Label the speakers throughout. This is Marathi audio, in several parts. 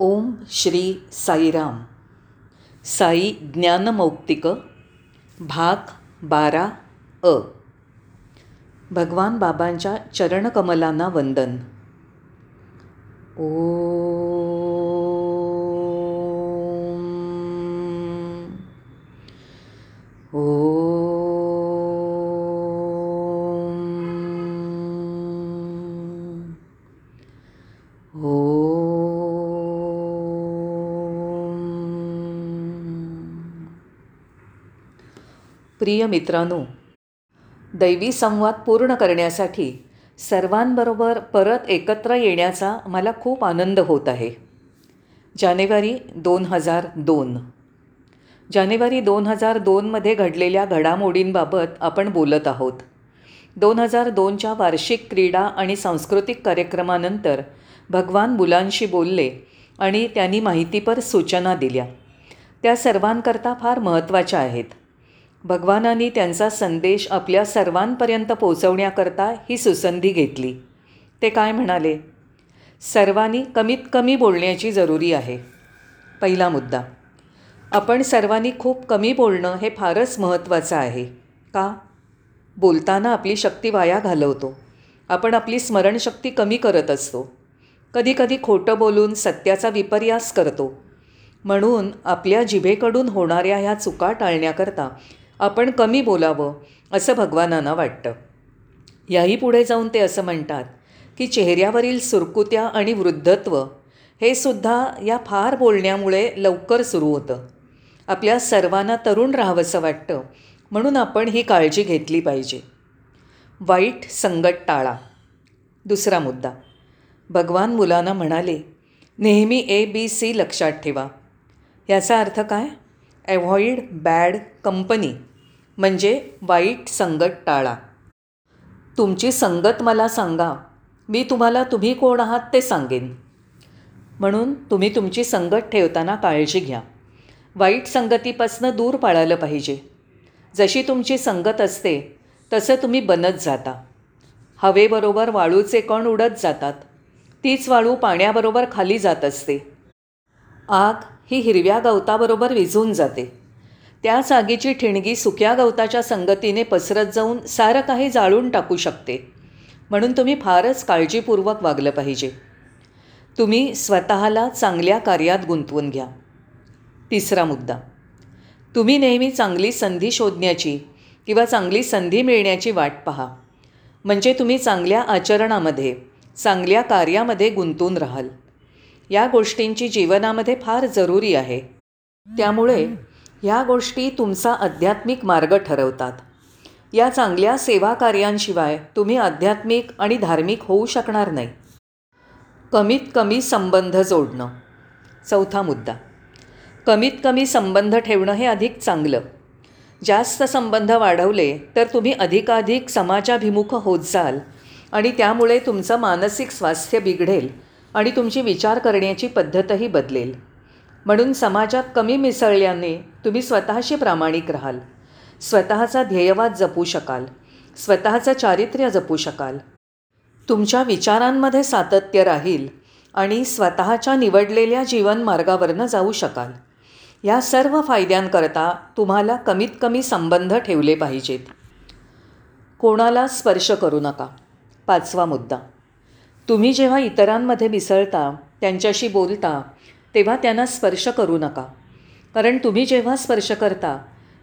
Speaker 1: ओम श्री साईराम. साई ज्ञानमौक्तिक भाग बारा अ. भगवान बाबांच्या चरणकमलांना वंदन. ओ प्रिय मित्रांनो दैवी संवाद पूर्ण करण्यासाठी सर्वांबरोबर परत एकत्र येण्याचा मला खूप आनंद होत आहे. जानेवारी दोन हजार दोन. जानेवारी दोन हजार दोनमध्ये घडलेल्या घडामोडींबाबत आपण बोलत आहोत. दोन हजार दोनच्या वार्षिक क्रीडा आणि सांस्कृतिक कार्यक्रमानंतर भगवान मुलांशी बोलले आणि त्यांनी माहितीपर सूचना दिल्या. त्या सर्वांकरता फार महत्त्वाच्या आहेत. भगवानांनी त्यांचा संदेश आपल्या सर्वांपर्यंत पोचवण्याकरता ही सुसंधी घेतली. ते काय म्हणाले? सर्वांनी कमीत कमी बोलण्याची जरुरी आहे. पहिला मुद्दा. आपण सर्वांनी खूप कमी बोलणं हे फारच महत्त्वाचं आहे. का? बोलताना आपली शक्ती वाया घालवतो. आपण आपली स्मरणशक्ती कमी करत असतो. कधीकधी खोटं बोलून सत्याचा विपर्यास करतो. म्हणून आपल्या जिभेकडून होणाऱ्या ह्या चुका टाळण्याकरता आपण कमी बोलावं असं भगवानांना वाटतं. याही पुढे जाऊन ते असं म्हणतात की चेहऱ्यावरील सुरकुत्या आणि वृद्धत्व हे सुद्धा या फार बोलण्यामुळे लवकर सुरू होतं. आपल्या सर्वांना तरुण राहावंसं वाटतं म्हणून आपण ही काळजी घेतली पाहिजे. वाईट संगत टाळा. दुसरा मुद्दा. भगवान मुलांना म्हणाले नेहमी ए बी सी लक्षात ठेवा. याचा अर्थ काय? ॲव्हॉइड बॅड कंपनी म्हणजे वाईट संगत टाळा. तुमची संगत मला सांगा. मी तुम्हाला तुम्ही कोण आहात ते सांगेन. म्हणून तुम्ही तुमची संगत ठेवताना काळजी घ्या. वाईट संगतीपासनं दूर पाळालं पाहिजे. जशी तुमची संगत असते तसं तुम्ही बनत जाता. हवेबरोबर वाळूचे कण उडत जातात. तीच वाळू पाण्याबरोबर खाली जात असते. आग ही हिरव्या गवताबरोबर विझून जाते. त्याच आगीची ठिणगी सुक्या गवताच्या संगतीने पसरत जाऊन सारं काही जाळून टाकू शकते. म्हणून तुम्ही फारच काळजीपूर्वक वागलं पाहिजे. तुम्ही स्वतःला चांगल्या कार्यात गुंतवून घ्या. तिसरा मुद्दा. तुम्ही नेहमी चांगली संधी शोधण्याची किंवा चांगली संधी मिळण्याची वाट पहा. म्हणजे तुम्ही चांगल्या आचरणामध्ये चांगल्या कार्यामध्ये गुंतून राहाल. या गोष्टींची जीवनामध्ये फार जरुरी आहे. त्यामुळे ह्या गोष्टी तुमचा आध्यात्मिक मार्ग ठरवतात. या चांगल्या सेवा कार्यांशिवाय तुम्ही आध्यात्मिक आणि धार्मिक होऊ शकणार नाही. कमीत कमी संबंध जोडणं. चौथा मुद्दा. कमीत कमी संबंध ठेवणं हे अधिक चांगलं. जास्त संबंध वाढवले तर तुम्ही अधिकाधिक समाजाभिमुख होत जाल आणि त्यामुळे तुमचं मानसिक स्वास्थ्य बिघडेल. आणि तुमची विचार करण्याची पद्धतही बदलेल. म्हणून समाजात कमी मिसळल्याने तुम्ही स्वतःशी प्रामाणिक राहाल. स्वतःचा ध्येयवाद जपू शकाल. स्वतःचं चारित्र्य जपू शकाल. तुमच्या विचारांमध्ये सातत्य राहील आणि स्वतःच्या निवडलेल्या जीवनमार्गावरनं जाऊ शकाल. या सर्व फायद्यांकरता तुम्हाला कमीत कमी संबंध ठेवले पाहिजेत. कोणाला स्पर्श करू नका. पाचवा मुद्दा. तुम्ही जेव्हा इतरांमध्ये मिसळता त्यांच्याशी बोलता तेव्हा त्यांना स्पर्श करू नका. कारण तुम्ही जेव्हा स्पर्श करता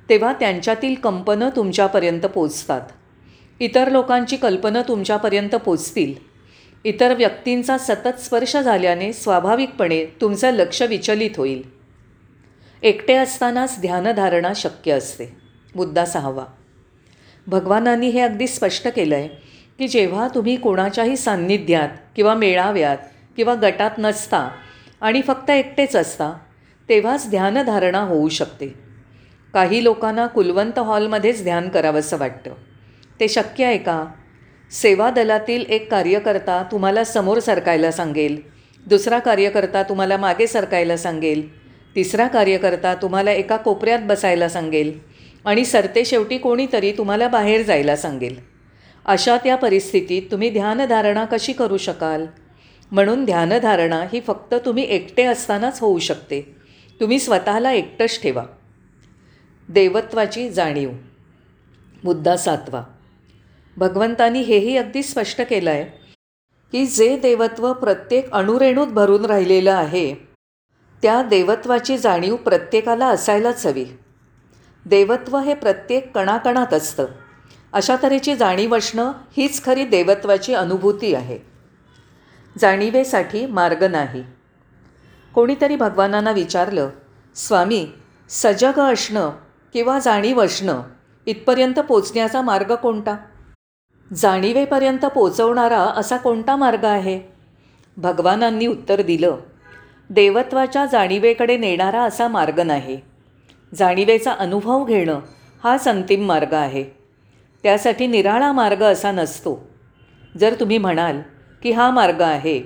Speaker 1: तेव्हा त्यांच्यातील कंपनं तुमच्यापर्यंत पोचतात. इतर लोकांची कल्पना तुमच्यापर्यंत पोचतील. इतर व्यक्तींचा सतत स्पर्श झाल्याने स्वाभाविकपणे तुमचं लक्ष विचलित होईल. एकटे असतानाच ध्यानधारणा शक्य असते. मुद्दा सहावा. भगवानांनी हे अगदी स्पष्ट केलं आहे की जेव्हा तुम्ही कोणाच्याही सान्निध्यात किंवा मेळाव्यात किंवा गटात नसता आणि फक्त एकटेच असता तेव्हाच ध्यानधारणा होऊ शकते. काही लोकांना कुलवंत हॉलमध्येच ध्यान करावंसं वाटतं. ते शक्य आहे का? सेवा दलातील एक कार्यकर्ता तुम्हाला समोर सरकायला सांगेल दुसरा कार्यकर्ता तुम्हाला मागे सरकायला सांगेल तिसरा कार्यकर्ता तुम्हाला एका कोपऱ्यात बसायला सांगेल आणि सरते शेवटी कोणीतरी तुम्हाला बाहेर जायला सांगेल. अशा त्या परिस्थितीत तुम्ही ध्यानधारणा कशी करू शकाल? म्हणून ध्यानधारणा ही फक्त तुम्ही एकटे असतानाच होऊ शकते. तुम्ही स्वतःला एकटंच ठेवा. देवत्वाची जाणीव. मुद्दा सातवा. भगवंतानी हेही अगदी स्पष्ट केलं आहे की जे देवत्व प्रत्येक अणुरेणूत भरून राहिलेलं आहे त्या देवत्वाची जाणीव प्रत्येकाला असायलाच हवी. देवत्व हे प्रत्येक कणाकणात असतं. अशा तऱ्हेची जाणीव असणं हीच खरी देवत्वाची अनुभूती आहे. जाणीवेसाठी मार्ग नाही. कोणीतरी भगवानांना विचारलं स्वामी सजग असणं किंवा जाणीव असणं इथपर्यंत पोचण्याचा मार्ग कोणता? जाणीवेपर्यंत पोचवणारा असा कोणता मार्ग आहे? भगवानांनी उत्तर दिलं देवत्वाच्या जाणीवेकडे नेणारा असा मार्ग नाही. जाणीवेचा अनुभव घेणं हाच अंतिम मार्ग आहे. त्यासाठी निराळा मार्ग असा नसतो. जर तुम्ही म्हणाल की हा मार्ग आहे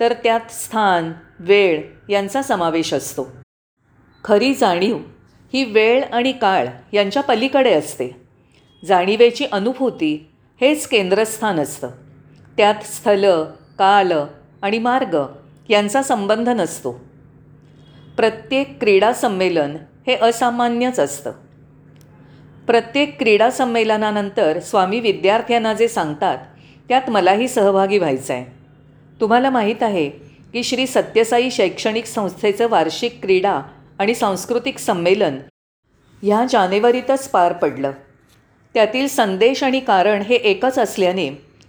Speaker 1: तर त्यात स्थान वेळ यांचा समावेश असतो. खरी जाणीव ही वेळ आणि काळ यांच्या पलीकडे असते. जाणीवेची अनुभूती हेच केंद्रस्थान असतं. त्यात स्थल काल आणि मार्ग यांचा संबंध नसतो. प्रत्येक क्रीडा संमेलन हे असामान्यच असतं. प्रत्येक क्रीडा संमेलनानंतर स्वामी विद्यार्थ्यांना जे सांगतात त्यात मलाही सहभागी व्हायचं आहे तुम्हाला माहीत आहे की श्री सत्यसाई शैक्षणिक संस्थेचं वार्षिक क्रीडा आणि सांस्कृतिक संमेलन ह्या जानेवारीतच पार पडलं. त्यातील संदेश आणि कारण हे एकच असल्याने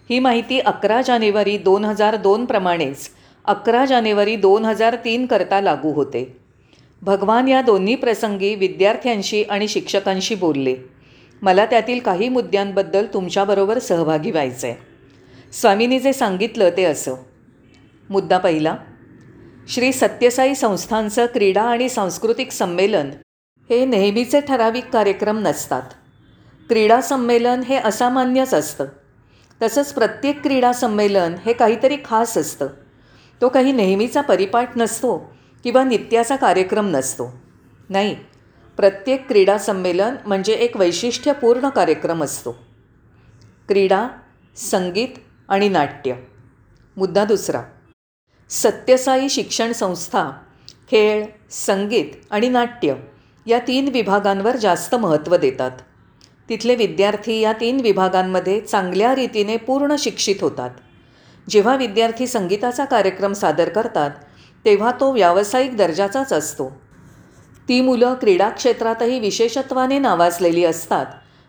Speaker 1: ही माहिती अकरा जानेवारी दोन हजार दोनप्रमाणेच अकरा जानेवारी दोन हजार तीन करता लागू होते. भगवान या दोन्ही प्रसंगी विद्यार्थ्यांशी आणि शिक्षकांशी बोलले. मला त्यातील काही मुद्द्यांबद्दल तुमच्याबरोबर सहभागी व्हायचं आहे स्वामींनी जे सांगितलं ते असं. मुद्दा पहिला श्री सत्यसाई संस्थांचं क्रीडा आणि सांस्कृतिक संमेलन हे नेहमीचे ठराविक कार्यक्रम नसतात. क्रीडा संमेलन हे असामान्यच असतं. तसंच प्रत्येक क्रीडा संमेलन हे काहीतरी खास असतं. तो काही नेहमीचा परिपाठ नसतो. किंवा नित्याचा कार्यक्रम नसतो. नाही प्रत्येक क्रीडा संमेलन म्हणजे एक वैशिष्ट्यपूर्ण कार्यक्रम असतो. क्रीडा संगीत आणि नाट्य. मुद्दा दुसरा सत्यसाई शिक्षण संस्था खेळ संगीत आणि नाट्य या तीन विभागांवर जास्त महत्त्व देतात. तिथले विद्यार्थी या तीन विभागांमध्ये चांगल्या रीतीने पूर्ण शिक्षित होतात. जेव्हा विद्यार्थी संगीताचा कार्यक्रम सादर करतात तेव्हा तो व्यावसायिक दर्जाचाच असतो. ती मुलं क्रीडा क्षेत्रातही विशेषत्वाने नावाजलेली असतात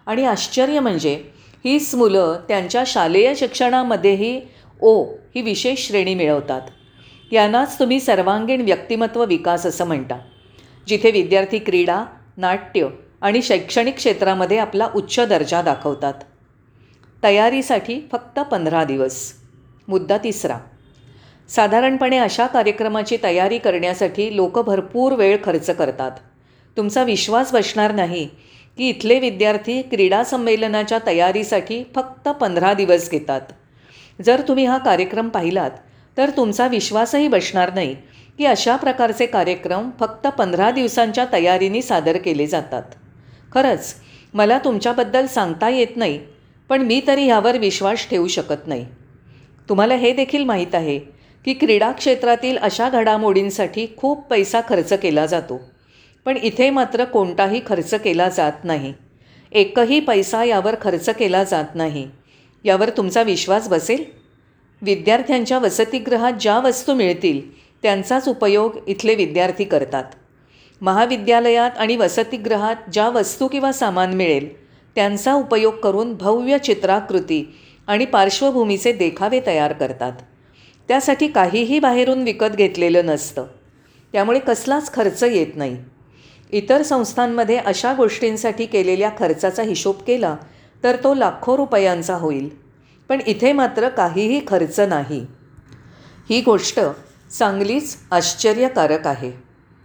Speaker 1: आणि आश्चर्य म्हणजे हीच मुलं त्यांच्या शालेय शिक्षणामध्येही ओ ही विशेष श्रेणी मिळवतात. यांनाच तुम्ही सर्वांगीण व्यक्तिमत्व विकास असं म्हणता. जिथे विद्यार्थी क्रीडा नाट्य आणि शैक्षणिक क्षेत्रामध्ये आपला उच्च दर्जा दाखवतात. तयारीसाठी फक्त पंधरा दिवस. मुद्दा तिसरा. साधारणपणे अशा कार्यक्रमाची तयारी करण्यासाठी लोक भरपूर वेळ खर्च करतात. तुमचा विश्वास बसणार नाही की इथले विद्यार्थी क्रीडा संमेलनाच्या तयारीसाठी फक्त पंधरा दिवस घेतात. जर तुम्ही हा कार्यक्रम पाहिलात तर तुमचा विश्वासही बसणार नाही की अशा प्रकारचे कार्यक्रम फक्त पंधरा दिवसांच्या तयारीने सादर केले जातात. खरंच मला तुमच्याबद्दल सांगता येत नाही पण मी तरी ह्यावर विश्वास ठेवू शकत नाही. तुम्हाला हे देखील माहीत आहे की क्रीडा क्षेत्रातील अशा घडामोडींसाठी खूप पैसा खर्च केला जातो. पण इथे मात्र कोणताही खर्च केला जात नाही. एकही पैसा यावर खर्च केला जात नाही. यावर तुमचा विश्वास बसेल? विद्यार्थ्यांच्या वसतिगृहात ज्या वस्तू मिळतील त्यांचाच उपयोग इथले विद्यार्थी करतात. महाविद्यालयात आणि वसतिगृहात ज्या वस्तू किंवा सामान मिळेल त्यांचा उपयोग करून भव्य चित्राकृती आणि पार्श्वभूमीचे देखावे तयार करतात. त्यासाठी काहीही बाहेरून विकत घेतलेलं नसतं. त्यामुळे कसलाच खर्च येत नाही. इतर संस्थांमध्ये अशा गोष्टींसाठी केलेल्या खर्चाचा हिशोब केला तर तो लाखो रुपयांचा होईल. पण इथे मात्र काहीही खर्च नाही. ही गोष्ट चांगलीच आश्चर्यकारक आहे.